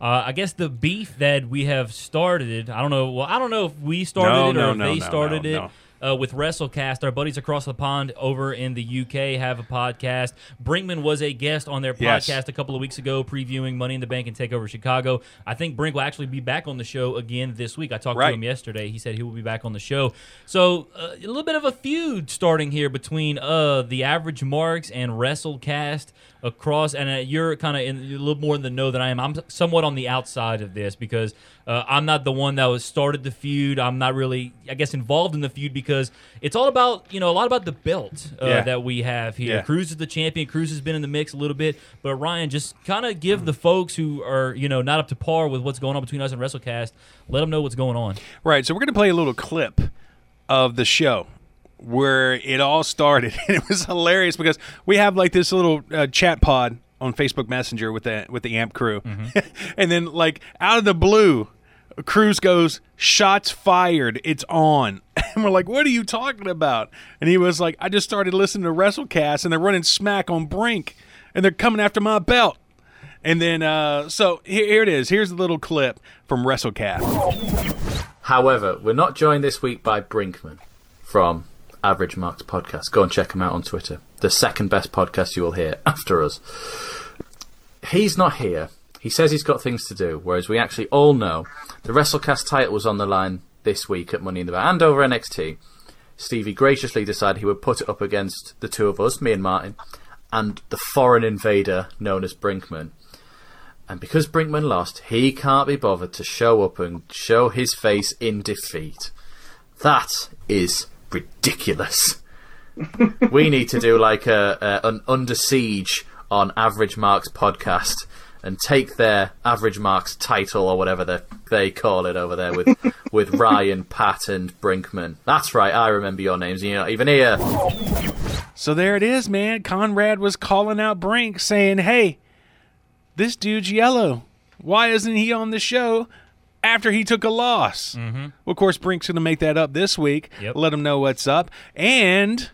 Uh, I guess the beef that we have started. I don't know. Well, I don't know if we started No, it or no, if no, they started it. Uh, with WrestleCast, our buddies across the pond over in the UK have a podcast. Brinkman was a guest on their Yes. podcast a couple of weeks ago, previewing Money in the Bank and Takeover Chicago. I think Brink will actually be back on the show again this week. I talked Right. to him yesterday. He said he will be back on the show. So uh, a little bit of a feud starting here between uh, the Average Marks and WrestleCast across. And uh, you're kind of in a little more in the know than I am. I'm somewhat on the outside of this because uh, I'm not the one that was started the feud. I'm not really, I guess, involved in the feud because it's all about you know a lot about the belt uh, Yeah. that we have here. Yeah. Cruz is the champion. Cruz has been in the mix a little bit, but Ryan, just kind of give the folks who are you know not up to par with what's going on between us and WrestleCast, let them know what's going on. Right. So we're going to play a little clip of the show where it all started, and it was hilarious because we have like this little uh, chat pod on Facebook Messenger with the with the Amp crew, and then like out of the blue. Cruz goes, shots fired, it's on. And we're like, what are you talking about? And he was like, I just started listening to WrestleCast and they're running smack on Brink and they're coming after my belt. And then, uh, so here, here it is. Here's a little clip from WrestleCast. However, we're not joined this week by Brinkman from Average Marks Podcast. Go and check him out on Twitter. The second best podcast you will hear after us. He's not here. He says he's got things to do, whereas we actually all know the WrestleCast title was on the line this week at Money in the Bank and over NXT. Stevie graciously decided he would put it up against the two of us, me and Martin, and the foreign invader known as Brinkman. And because Brinkman lost, he can't be bothered to show up and show his face in defeat. That is ridiculous. we need to do like a, a an under siege on Average Marks podcast and take their Average Marks title or whatever they they call it over there with with Ryan, Pat, and Brinkman. That's right. I remember your names. You're not even here. So there it is, man. Conrad was calling out Brink saying, hey, this dude's yellow. Why isn't he on the show after he took a loss? Mm-hmm. Well, of course, Brink's going to make that up this week. Yep. Let him know what's up. And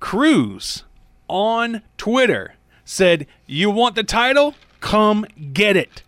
Cruz on Twitter said, You want the title? Come get it.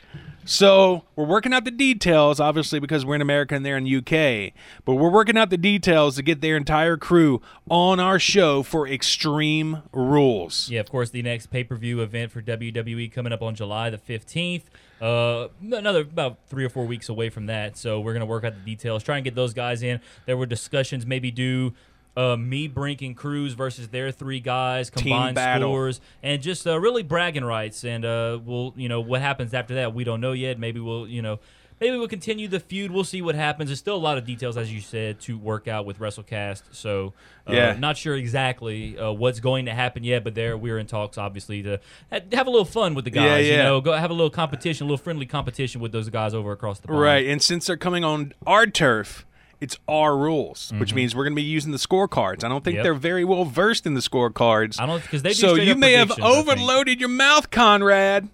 So we're working out the details, obviously, because we're in America and they're in UK. But we're working out the details to get their entire crew on our show for Extreme Rules. Yeah, of course, the next pay per view event for WWE coming up on July the 15th. Uh, another about three or four weeks away from that. So we're going to work out the details, try and get those guys in. There were discussions, maybe do. Uh, me, Brink, and Cruz versus their three guys, combined scores, and just uh, really bragging rights. And uh, we'll, you know, what happens after that, we don't know yet. Maybe we'll, you know, maybe we'll continue the feud. We'll see what happens. There's still a lot of details, as you said, to work out with WrestleCast. So, uh, Yeah. not sure exactly uh, what's going to happen yet, but there we're in talks, obviously, to have a little fun with the guys. Yeah, You know, go have a little competition, a little friendly competition with those guys over across the pond. Right. And since they're coming on our turf, it's our rules, which means we're going to be using the scorecards. I don't think Mm-hmm. Yep. they're very well versed in the scorecards. I don't because they do so you may have predictions, I think. overloaded your mouth, Conrad.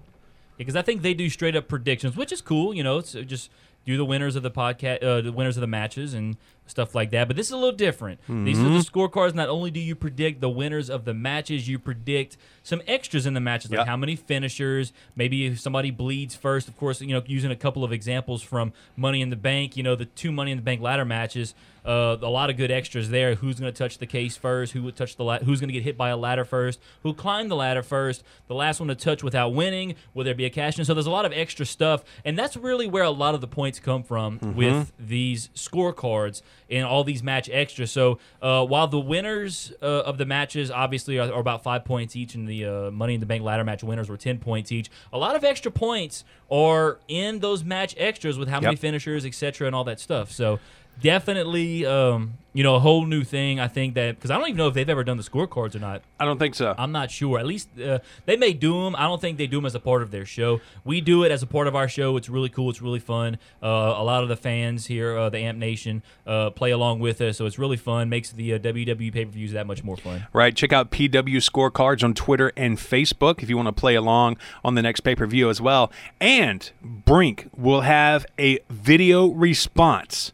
because I think they do straight up predictions, which is cool. You know, it's just do the winners of the podcast, uh, the winners of the matches, and stuff like that. But this is a little different. These are the Mm-hmm. scorecards. Not only do you predict the winners of the matches, you predict some extras in the matches, like Yep. how many finishers, maybe if somebody bleeds first. Of course, you know, using a couple of examples from Money in the Bank. You know, the two Money in the Bank ladder matches. Uh, a lot of good extras there. Who's going to touch the case first? Who would touch the la- Who's going to get hit by a ladder first? Who climbed the ladder first? The last one to touch without winning. Will there be a cash in? So there's a lot of extra stuff, and that's really where a lot of the points come from with these scorecards and all these match extras. So uh, while the winners uh, of the matches obviously are, are about five points each, and the uh, Money in the Bank ladder match winners were ten points each, a lot of extra points are in those match extras with how many Yep. finishers, etc., and all that stuff. So definitely, um, you know, a whole new thing. I think that because I don't even know if they've ever done the scorecards or not. I don't think so. I'm not sure. At least uh, they may do them. I don't think they do them as a part of their show. We do it as a part of our show. It's really cool. It's really fun. Uh, a lot of the fans here, uh, the Amp Nation, uh, play along with us, so it's really fun. Makes the uh, WWE pay per views that much more fun. Right. Check out PW Scorecards on Twitter and Facebook if you want to play along on the next pay per view as well. And Brink will have a video response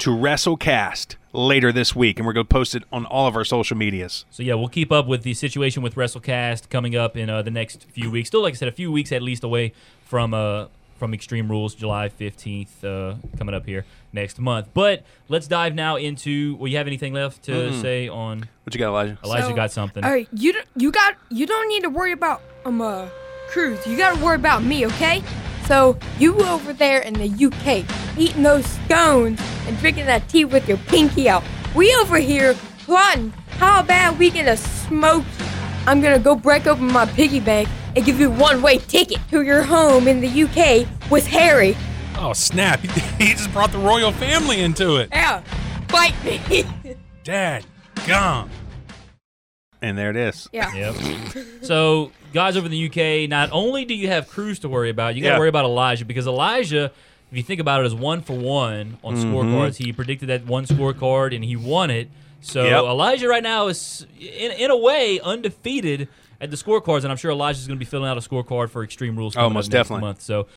to WrestleCast later this week, and we're going to post it on all of our social medias. So yeah, we'll keep up with the situation with WrestleCast coming up in uh, the next few weeks. Still, like I said, a few weeks at least away from uh, from Extreme Rules, July 15th, uh, coming up here next month. But let's dive now into. Well, you have anything left to Mm-mm. say on? What you got, Elijah? Elijah So, got something. All right, you don't, you got you don't need to worry about um uh Cruz. You got to worry about me, okay? So you over there in the UK eating those scones and drinking that tea with your pinky out. We over here plotting how bad we gonna smoke. you. I'm gonna go break open my piggy bank and give you one way ticket to your home in the UK with Harry. Oh snap! He just brought the royal family into it. Yeah, bite me. Dad, gone. And there it is. yeah. Yep. so, guys over in the UK, not only do you have Cruz to worry about, you got to Yeah. worry about Elijah because Elijah, if you think about it, is one for one on Mm-hmm. scorecards. He predicted that one scorecard and he won it. So Yep. Elijah right now is, in, in a way, undefeated at the scorecards, and I'm sure Elijah's going to be filling out a scorecard for Extreme Rules. Oh, coming up most next definitely. Month. So